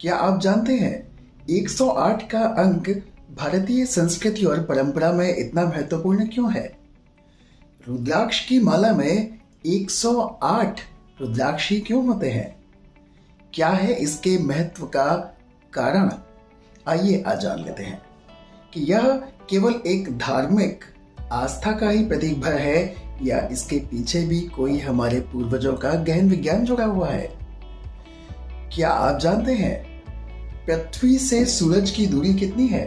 क्या आप जानते हैं 108 का अंक भारतीय संस्कृति और परंपरा में इतना महत्वपूर्ण क्यों है? रुद्राक्ष की माला में 108 रुद्राक्षी क्यों होते हैं? क्या है इसके महत्व का कारण? आइए आज जान लेते हैं कि यह केवल एक धार्मिक आस्था का ही प्रतीक भर है या इसके पीछे भी कोई हमारे पूर्वजों का गहन विज्ञान जुड़ा हुआ है। क्या आप जानते हैं, पृथ्वी से सूरज की दूरी कितनी है?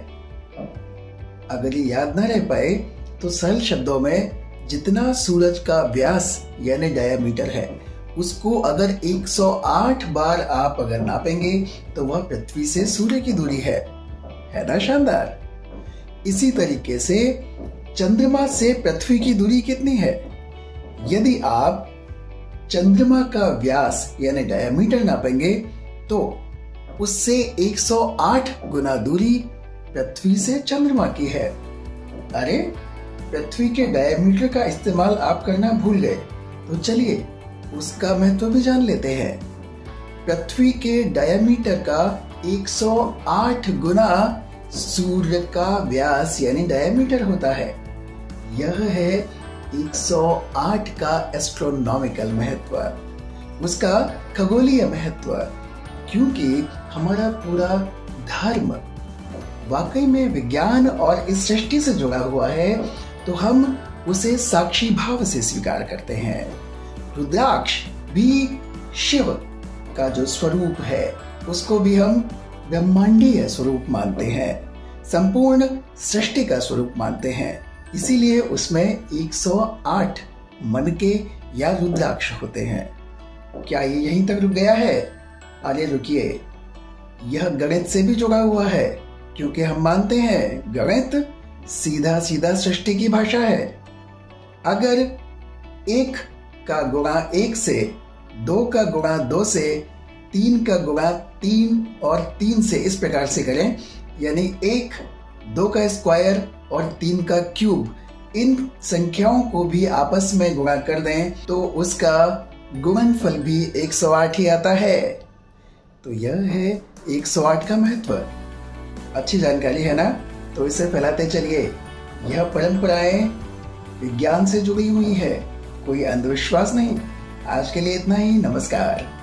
अगर ये याद ना रह पाए तो सरल शब्दों में, जितना सूरज का व्यास, यानी डायमीटर है, उसको अगर 108 बार आप अगर नापेंगे तो वह पृथ्वी से सूर्य की दूरी है। है ना, शानदार? इसी तरीके से, चंद्रमा से पृथ्वी की दूरी कितनी है? यदि आप चंद्रमा का व्यास, यानी डायमीटर नापेंगे तो उससे 108 गुना दूरी पृथ्वी से चंद्रमा की है। अरे, पृथ्वी के डायमीटर का इस्तेमाल आप करना भूल गए। तो चलिए, उसका महत्व भी जान लेते हैं। पृथ्वी के डायमीटर का 108 गुना सूर्य का व्यास यानी डायमीटर होता है। यह है 108 का एस्ट्रोनॉमिकल महत्व। उसका खगोलीय महत्व। क्योंकि हमारा पूरा धर्म वाकई में विज्ञान और इस सृष्टि से जुड़ा हुआ है तो हम उसे साक्षी भाव से स्वीकार करते हैं। रुद्राक्ष भी शिव का जो स्वरूप है, उसको भी हम ब्रह्मांडीय स्वरूप मानते हैं, संपूर्ण सृष्टि का स्वरूप मानते हैं। इसीलिए उसमें 108 मन के या रुद्राक्ष होते हैं। क्या ये यहीं तक रुक गया है? अरे रुकिए। यह गणित से भी जुड़ा हुआ है, क्योंकि हम मानते हैं गणित सीधा सीधा सृष्टि की भाषा है। अगर एक का गुणा एक से, दो का गुणा दो से, तीन का गुणा तीन और तीन से इस प्रकार से करें, यानी एक, दो का स्क्वायर और तीन का क्यूब, इन संख्याओं को भी आपस में गुणा कर दें तो उसका गुणनफल भी 108 ही आता है। तो यह है 108 का महत्व। अच्छी जानकारी है ना? तो इसे फैलाते चलिए। यह परंपराएँ विज्ञान से जुड़ी हुई है। कोई अंधविश्वास नहीं। आज के लिए इतना ही। नमस्कार।